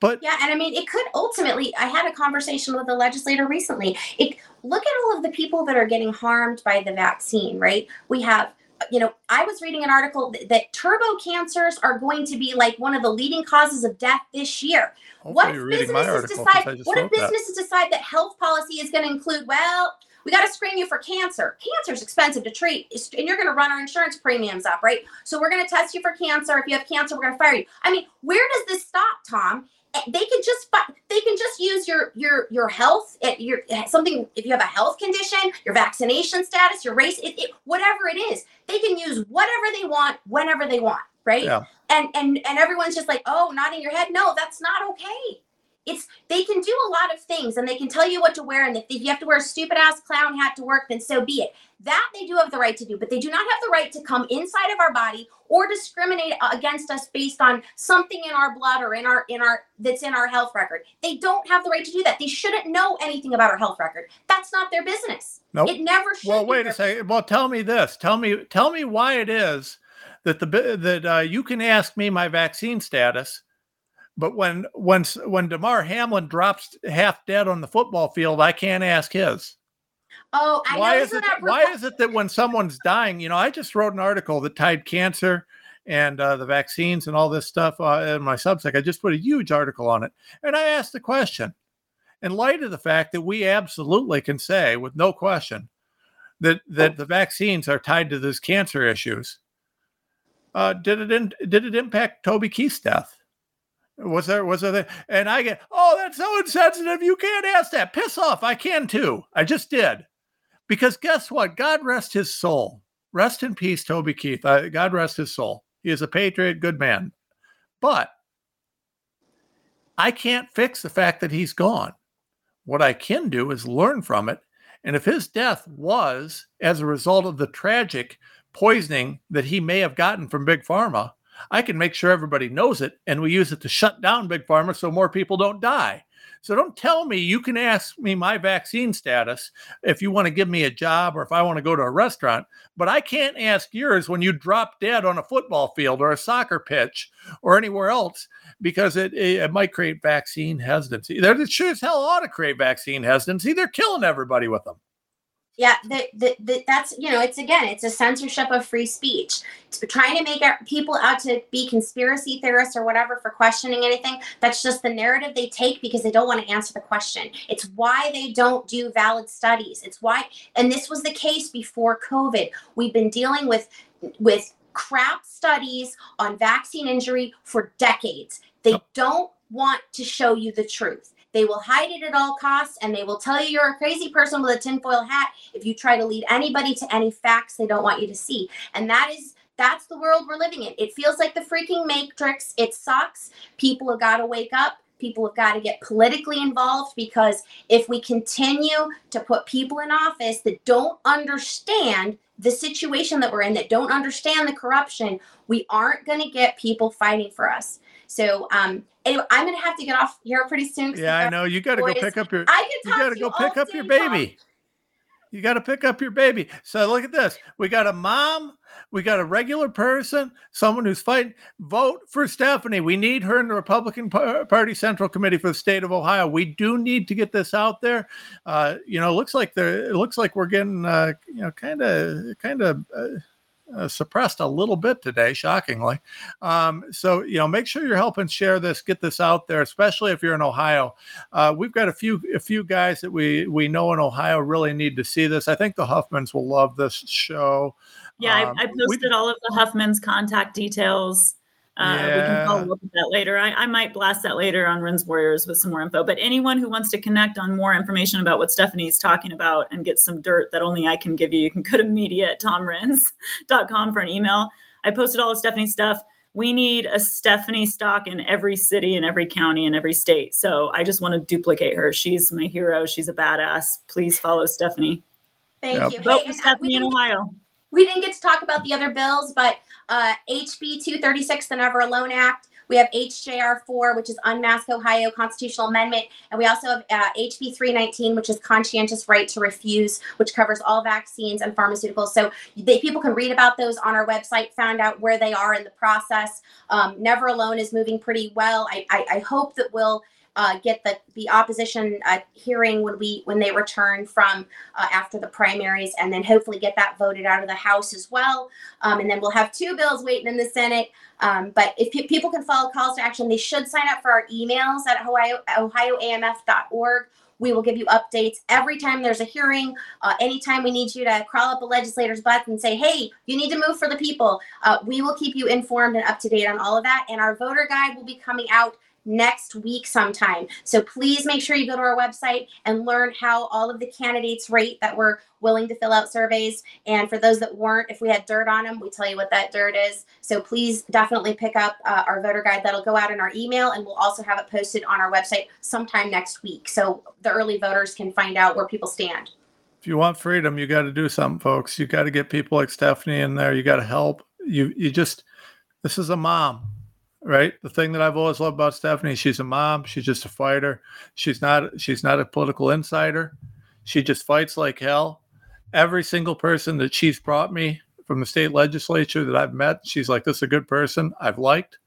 But yeah, and I mean, it could ultimately. I had a conversation with a legislator recently. It look at all of the people that are getting harmed by the vaccine. Right? We have you know, I was reading an article that, that turbo cancers are going to be like one of the leading causes of death this year. Hopefully what if businesses decide? What if businesses that. decide that health policy is going to include? Well, we got to screen you for cancer. Cancer is expensive to treat, and you're going to run our insurance premiums up, right? So we're going to test you for cancer. If you have cancer, we're going to fire you. I mean, where does this stop, Tom? They can just they can just use your your your health eh, your eh, something if you have a health condition your vaccination status your race it, it, whatever it is they can use whatever they want whenever they want right? Yeah. and and and everyone's just like oh nodding your head. No that's not okay it's they can do a lot of things and they can tell you what to wear and if you have to wear a stupid ass clown hat to work then so be it. That they do have the right to do but they do not have the right to come inside of our body or discriminate against us based on something in our blood or in our in our that's in our health record. They don't have the right to do that. They shouldn't know anything about our health record. That's not their business. Nope. it never should well wait a second. well tell me this. Tell me tell me why it is that the that uh, you can ask me my vaccine status but when when when Damar Hamlin drops half dead on the football field, I can't ask his. Oh, I why is it? Why is it that when someone's dying, you know, I just wrote an article that tied cancer and uh, the vaccines and all this stuff uh, in my Substack. I just put a huge article on it, and I asked the question: in light of the fact that we absolutely can say, with no question, that that the vaccines are tied to these cancer issues, uh, did it in, did it impact Toby Keith's death? Was that? was that? and I get oh that's so insensitive you can't ask that. Piss off I can too. I just did. Because guess what? God rest his soul. Rest in peace Toby Keith. God rest his soul. He is a patriot good man. But I can't fix the fact that he's gone. What I can do is learn from it. And if his death was as a result of the tragic poisoning that he may have gotten from big pharma I can make sure everybody knows it and we use it to shut down big pharma so more people don't die. So don't tell me you can ask me my vaccine status if you want to give me a job or if I want to go to a restaurant, but I can't ask yours when you drop dead on a football field or a soccer pitch or anywhere else because it, it might create vaccine hesitancy. There sure as hell ought to create vaccine hesitancy. They're killing everybody with them yeah the, the, the, that's you know it's again it's a censorship of free speech. It's trying to make people out to be conspiracy theorists or whatever for questioning anything that's just the narrative they take because they don't want to answer the question. It's why they don't do valid studies. It's why and this was the case before covid. We've been dealing with with crap studies on vaccine injury for decades. They don't want to show you the truth they will hide it at all costs and they will tell you you're a crazy person with a tinfoil hat if you try to lead anybody to any facts they don't want you to see. And that is that's the world we're living in. It feels like the freaking matrix. It sucks. People have got to wake up. People have got to get politically involved because if we continue to put people in office that don't understand the situation that we're in, that don't understand the corruption, we aren't going to get people fighting for us. So um, anyway, I'm gonna have to get off here pretty soon. Yeah, I know. You got to go pick up your. I can talk you got to go pick up your baby. You got to pick up your baby. So look at this. We got a mom. We got a regular person, someone who's fighting. Vote for Stephanie. We need her in the Republican Party Central Committee for the state of Ohio. We do need to get this out there. Uh, you know, looks like there. It looks like we're getting, uh, you know, kind of, kind of. Uh, uh, suppressed a little bit today, shockingly. Um, so you know, make sure you're helping share this, get this out there, especially if you're in Ohio. Uh, we've got a few a few guys that we we know in Ohio really need to see this. I think the Huffmans will love this show. Yeah, um, I, I, posted we, all of the Huffmans' contact details uh, yeah. We can follow up with that later. I, I, might blast that later on Ren's Warriors with some more info. But anyone who wants to connect on more information about what Stephanie's talking about and get some dirt that only I can give you, you can go to media at tomrenz.com for an email. I posted all of Stephanie's stuff. We need a Stephanie Stock in every city, in every county, in every state. So I just want to duplicate her. She's my hero. She's a badass. Please follow Stephanie. Thank yep. you. Vote hey, for Stephanie in Ohio we didn't get to talk about the other bills, but uh, HB 236, the Never Alone Act. We have HJR 4, which is Unmask Ohio Constitutional Amendment. And we also have uh, HB 319, which is Conscientious Right to Refuse, which covers all vaccines and pharmaceuticals. So they, people can read about those on our website, find out where they are in the process. Um, Never Alone is moving pretty well. I, I, I hope that we'll uh, get the the opposition uh, hearing when we when they return from uh, after the primaries, and then hopefully get that voted out of the House as well. Um, and then we'll have two bills waiting in the Senate. Um, but if pe- people can follow calls to action, they should sign up for our emails at Ohio ohioamf.org. We will give you updates every time there's a hearing. Uh, anytime we need you to crawl up a legislator's butt and say, hey, you need to move for the people, uh, we will keep you informed and up to date on all of that. And our voter guide will be coming out next week sometime. So please make sure you go to our website and learn how all of the candidates rate that were willing to fill out surveys. And for those that weren't, if we had dirt on them, we tell you what that dirt is. So please definitely pick up uh, our voter guide that'll go out in our email, and we'll also have it posted on our website sometime next week. So the early voters can find out where people stand. If you want freedom, you got to do something, folks. You got to get people like Stephanie in there. You got to help. You you just this is a mom right the thing that i've always loved about stephanie she's a mom she's just a fighter she's not she's not a political insider she just fights like hell every single person that she's brought me from the state legislature that I've met, she's like, this is a good person I've liked.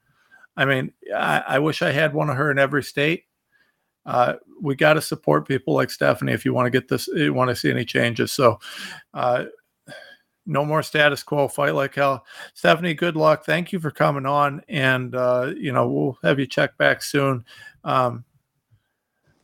I mean, I, I wish I had one of her in every state. Uh, we got to support people like Stephanie if you want to get this, you want to see any changes. So, uh, no more status quo, fight like hell. Stephanie, good luck. Thank you for coming on. And, uh, you know, we'll have you check back soon. Um,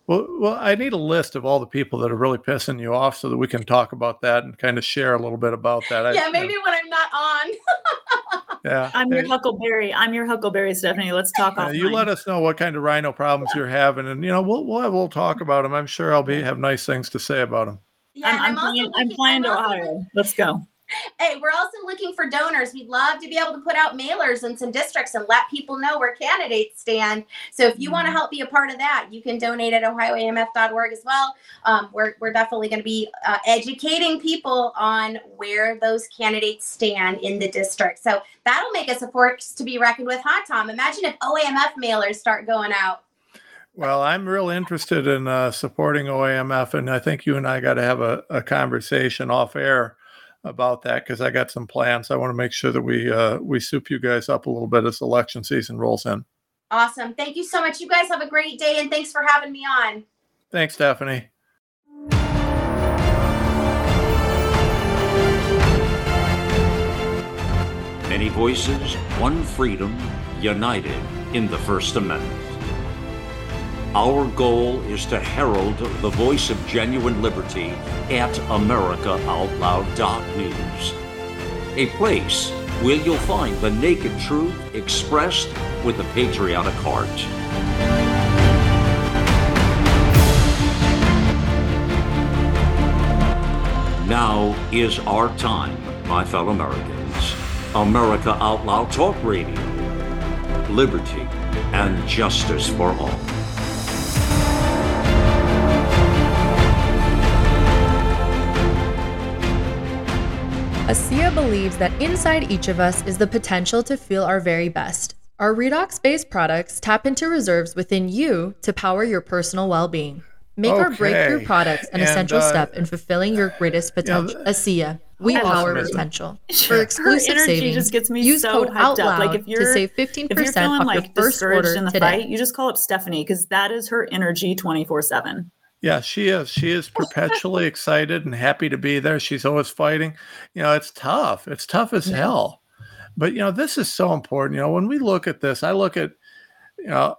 well, well, I need a list of all the people that are really pissing you off so that we can talk about that and kind of share a little bit about that. Yeah, I, maybe when I'm not on. yeah, I'm your Huckleberry. I'm your Huckleberry, Stephanie. Let's talk. Yeah, you let us know what kind of RINO problems you're having, and you know we'll we'll we'll talk about them. I'm sure I'll be have nice things to say about them. Yeah, I'm, I'm, I'm flying, I'm flying to Ohio. Let's go hey, we're also looking for donors. We'd love to be able to put out mailers in some districts and let people know where candidates stand. So if you mm-hmm. want to help be a part of that, you can donate at ohioamf.org as well. Um, we're, we're definitely going to be uh, educating people on where those candidates stand in the district. So that'll make us a force to be reckoned with, huh, Tom? Imagine if OAMF mailers start going out. Well, I'm real interested in uh, supporting OAMF, and I think you and I got to have a, a conversation off air about that because I got some plans. I want to make sure that we uh, we soup you guys up a little bit as election season rolls in. Awesome. Thank you so much. You guys have a great day and thanks for having me on. Thanks, Stephanie. Many voices, one freedom, united in the First Amendment. Our goal is to herald the voice of genuine liberty at AmericaOutloud.news, a place where you'll find the naked truth expressed with a patriotic heart. Now is our time, my fellow Americans. America Out Loud Talk Radio. Liberty and justice for all. ASEA believes that inside each of us is the potential to feel our very best. Our redox based products tap into reserves within you to power your personal well being. Make okay. our breakthrough products an and, essential uh, step in fulfilling your greatest potential. You know, ASEA, we power potential. For exclusive savings, just gets me use so code out loud like if you're, to save 15% off like your first order in the today. Fight, you just call up Stephanie because that is her energy 24 7. Yeah, she is. She is perpetually excited and happy to be there. She's always fighting. You know, it's tough. It's tough as hell. But you know, this is so important. You know, when we look at this, I look at you know,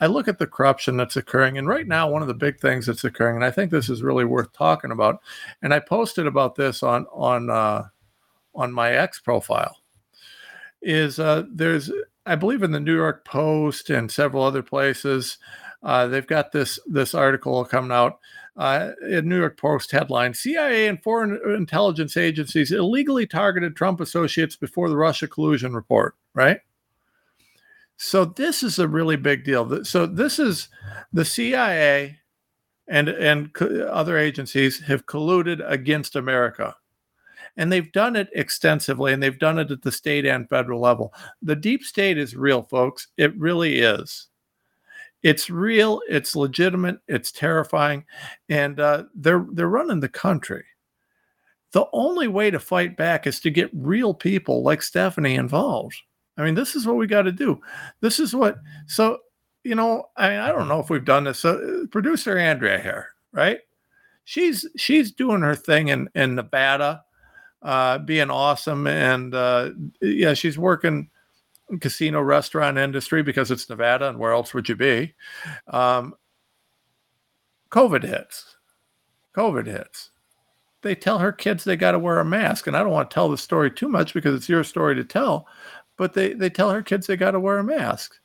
I look at the corruption that's occurring. And right now, one of the big things that's occurring, and I think this is really worth talking about, and I posted about this on on uh, on my X profile, is uh, there's I believe in the New York Post and several other places uh, they've got this this article coming out uh, in New York Post headline: CIA and foreign intelligence agencies illegally targeted Trump associates before the Russia collusion report. Right. So this is a really big deal. So this is the CIA and and other agencies have colluded against America. And they've done it extensively, and they've done it at the state and federal level. The deep state is real, folks. It really is it's real, it's legitimate, it's terrifying, and uh, they're they're running the country. The only way to fight back is to get real people like Stephanie involved. I mean, this is what we got to do. This is what. So, you know, I mean, I don't know if we've done this. So, producer Andrea here, right? She's she's doing her thing in in Nevada, uh, being awesome, and uh, yeah, she's working casino restaurant industry because it's Nevada and where else would you be? Um, COVID hits. COVID hits. They tell her kids they got to wear a mask. And I don't want to tell the story too much because it's your story to tell, but they, they tell her kids they got to wear a mask.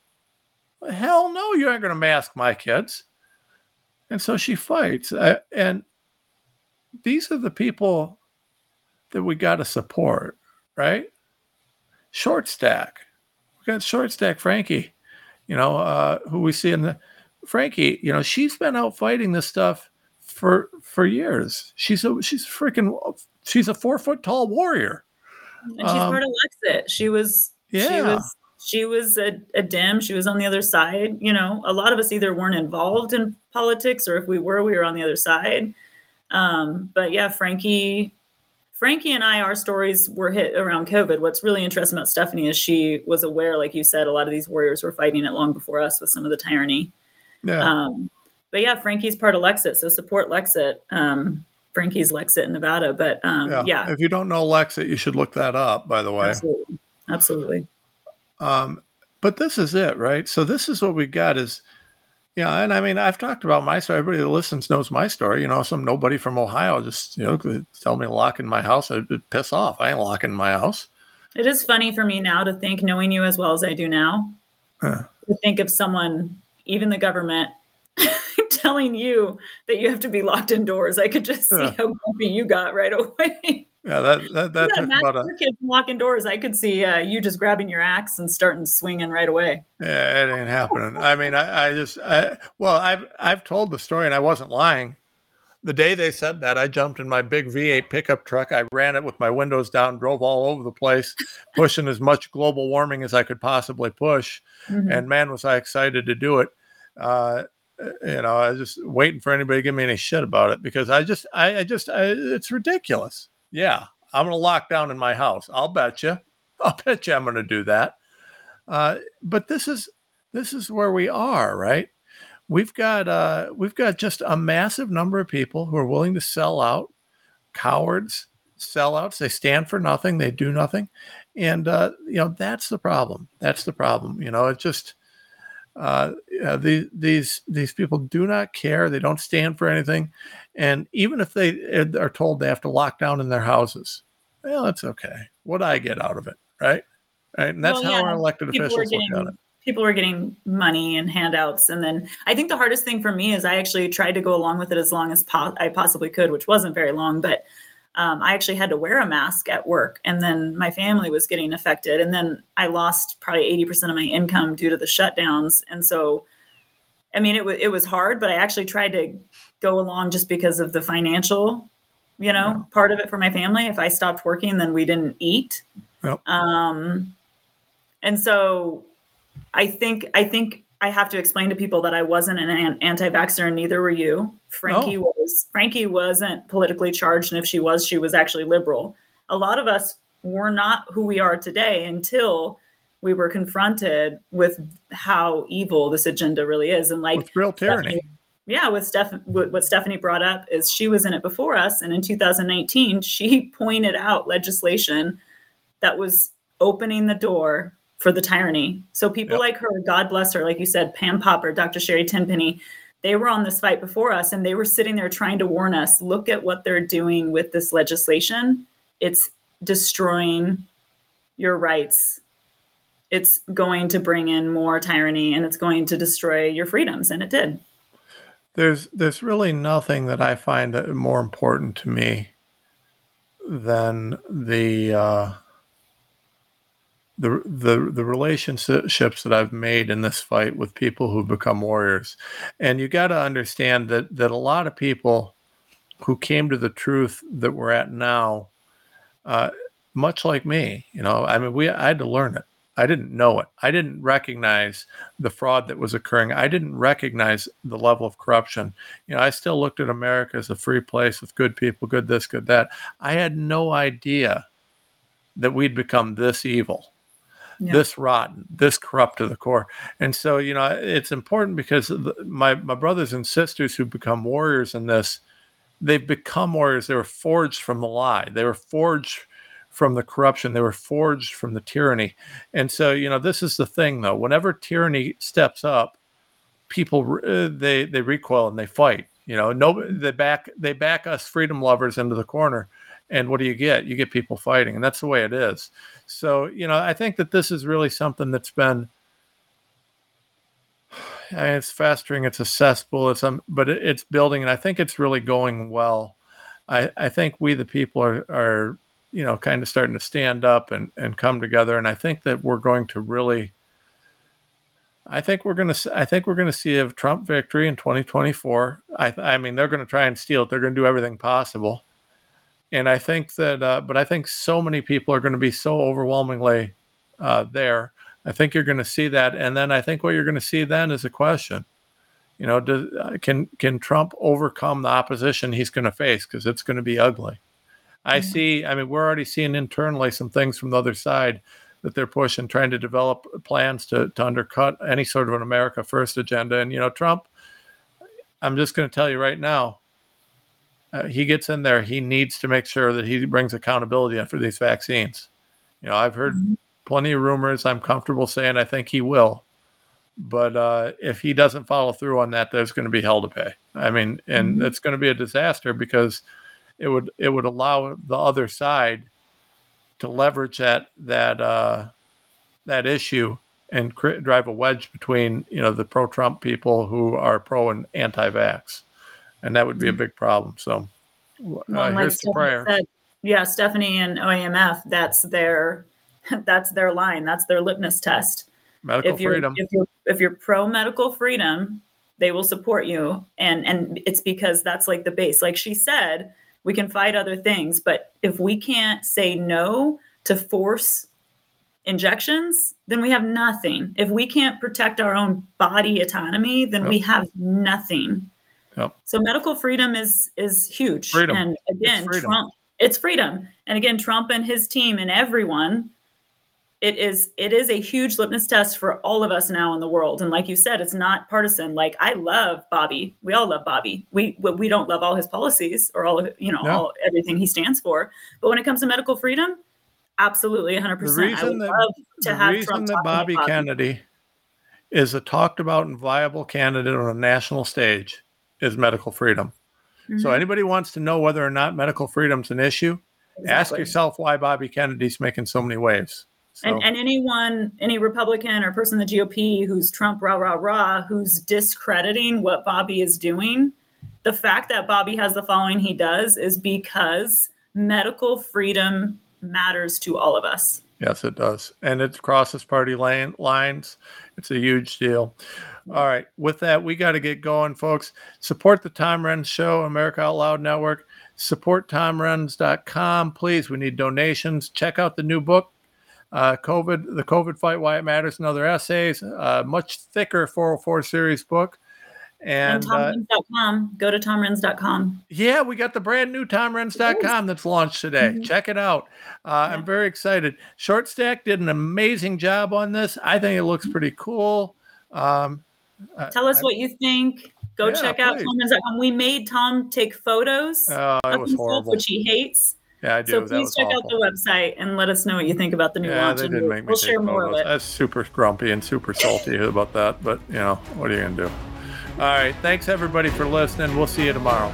hell no, you aren't going to mask my kids. And so she fights. Uh, and these are the people that we got to support, right? Short stack. Got short stack Frankie, you know, uh, who we see in the Frankie, you know, she's been out fighting this stuff for for years. She's a she's freaking she's a four foot tall warrior. And she's um, part of Lexit. She was yeah. she was she was a, a dim. She was on the other side. You know, a lot of us either weren't involved in politics or if we were, we were on the other side. Um, but yeah, Frankie, Frankie and I, our stories were hit around COVID. What's really interesting about Stephanie is she was aware, like you said, a lot of these warriors were fighting it long before us with some of the tyranny. Yeah. Um, but yeah, Frankie's part of Lexit, so support Lexit. Um, Frankie's Lexit in Nevada. But um, yeah. yeah. if you don't know Lexit, you should look that up. By the way, absolutely, absolutely. Um, but this is it, right? So this is what we got is, yeah, and I mean, I've talked about my story. Everybody that listens knows my story. You know, some nobody from Ohio just you know tell me to lock in my house. I'd piss off. I ain't locking my house. It is funny for me now to think, knowing you as well as I do now, to think of someone, even the government, telling you that you have to be locked indoors. I could just see how grumpy you got right away. Yeah, that that that yeah, took about a kids lock indoors. I could see uh, you just grabbing your axe and starting swinging right away. Yeah, it ain't happening. I mean, I, I just, I, well, I've I've told the story and I wasn't lying. The day they said that, I jumped in my big V8 pickup truck. I ran it with my windows down, drove all over the place, pushing as much global warming as I could possibly push. Mm-hmm. And man, was I excited to do it. Uh, you know, I was just waiting for anybody to give me any shit about it because I just, I, I just, I, it's ridiculous. Yeah, I'm going to lock down in my house. I'll bet you. I'll bet you I'm going to do that. Uh, but this is this is where we are, right? We've got uh, we've got just a massive number of people who are willing to sell out, cowards, sellouts. They stand for nothing. They do nothing, and uh, you know that's the problem. That's the problem. You know, it just uh, these these these people do not care. They don't stand for anything, and even if they are told they have to lock down in their houses, well, that's okay. What I get out of it, right? Right, and that's well, how our elected officials getting, look at it. People are getting money and handouts, and then I think the hardest thing for me is I actually tried to go along with it as long as po- I possibly could, which wasn't very long, but um, I actually had to wear a mask at work, and then my family was getting affected, and then I lost probably eighty percent of my income due to the shutdowns, and so, I mean, it was it was hard, but I actually tried to go along just because of the financial, you know, yeah. part of it for my family. If I stopped working, then we didn't eat. Yep. Um, and so, I think I think I have to explain to people that I wasn't an anti-vaxxer, and neither were you. Frankie oh. was. Frankie wasn't politically charged, and if she was, she was actually liberal. A lot of us were not who we are today until we were confronted with how evil this agenda really is, and like with real tyranny. Stephanie, yeah, with Steph, what Stephanie brought up is she was in it before us, and in 2019, she pointed out legislation that was opening the door for the tyranny. So people yep. like her, God bless her, like you said, Pam Popper, Dr. Sherri Tenpenny, they were on this fight before us and they were sitting there trying to warn us look at what they're doing with this legislation. It's destroying your rights. It's going to bring in more tyranny and it's going to destroy your freedoms. And it did. There's there's really nothing that I find more important to me than the uh, the the the relationships that I've made in this fight with people who've become warriors, and you got to understand that that a lot of people who came to the truth that we're at now, uh, much like me, you know, I mean, we I had to learn it. I didn't know it. I didn't recognize the fraud that was occurring. I didn't recognize the level of corruption. You know, I still looked at America as a free place with good people, good this, good that. I had no idea that we'd become this evil this rotten, this corrupt to the core. And so, you know, it's important because my my brothers and sisters who become warriors in this, they've become warriors. They were forged from the lie. They were forged from the corruption. They were forged from the tyranny. And so, you know, this is the thing though. Whenever tyranny steps up, people uh, they they recoil and they fight. You know, no, they back they back us freedom lovers into the corner and what do you get? You get people fighting, and that's the way it is. So, you know, I think that this is really something that's been I mean, it's festering, it's accessible, it's um, but it, it's building, and I think it's really going well. I, I think we the people are are you know kind of starting to stand up and and come together, and I think that we're going to really. I think we're to. I think we're to see a Trump victory in 2024. I, I mean, they're going to try and steal it. They're going to do everything possible, and I think that. Uh, but I think so many people are going to be so overwhelmingly uh, there I think you're going to see that, and then I think what you're going to see then is a question. You know, does, uh, can can Trump overcome the opposition he's going to face? Because it's going to be ugly. I mm-hmm. see. I mean, we're already seeing internally some things from the other side that they're pushing, trying to develop plans to to undercut any sort of an America First agenda. And you know, Trump. I'm just going to tell you right now. Uh, he gets in there. He needs to make sure that he brings accountability for these vaccines. You know, I've heard mm-hmm plenty of rumors. I'm comfortable saying I think he will. But uh, if he doesn't follow through on that, there's going to be hell to pay. I mean, and mm-hmm. it's going to be a disaster because it would it would allow the other side to leverage that that uh, that issue and cr- drive a wedge between you know the pro-Trump people who are pro and anti-vax, and that would be a big problem. So, well, uh, here's the prayer. Said, yeah, Stephanie and OAMF, that's their that's their line. That's their litmus test. Medical if you're, freedom. If you're, if you're pro medical freedom, they will support you. And and it's because that's like the base. Like she said, we can fight other things, but if we can't say no to force injections, then we have nothing. If we can't protect our own body autonomy, then yep. we have nothing. Yep. So medical freedom is is huge. Freedom. And again, it's Trump, it's freedom. And again, Trump and his team and everyone it is it is a huge litmus test for all of us now in the world and like you said it's not partisan like i love bobby we all love bobby we we don't love all his policies or all of you know no. all everything he stands for but when it comes to medical freedom absolutely 100% the reason I would that, love to the have reason Trump that bobby, bobby kennedy is a talked about and viable candidate on a national stage is medical freedom mm-hmm. so anybody wants to know whether or not medical freedom's an issue exactly. ask yourself why bobby kennedy's making so many waves so. And, and anyone, any Republican or person in the GOP who's Trump rah rah rah, who's discrediting what Bobby is doing, the fact that Bobby has the following he does is because medical freedom matters to all of us. Yes, it does, and it crosses party line, lines. It's a huge deal. All right, with that, we got to get going, folks. Support the Tom Renz Show, America Out Loud Network. Support TomRenz.com, please. We need donations. Check out the new book, uh, COVID, the COVID fight, why it matters, and other essays. Uh, much thicker 404 series book. And, and TomRenz.com. Uh, Go to TomRenz.com. Yeah, we got the brand new TomRenz.com that's launched today. Mm-hmm. Check it out. Uh, yeah. I'm very excited. Short Stack did an amazing job on this. I think it looks pretty cool. Um, Tell us I, what you think. Go yeah, check out TomRenz.com. We made Tom take photos oh, of himself, which he hates. Yeah, I do. So please check awful. out the website and let us know what you think about the new yeah, launch. They did we'll, make me we'll share more photos. of it. That's super grumpy and super salty about that, but you know, what are you gonna do? All right, thanks everybody for listening. We'll see you tomorrow.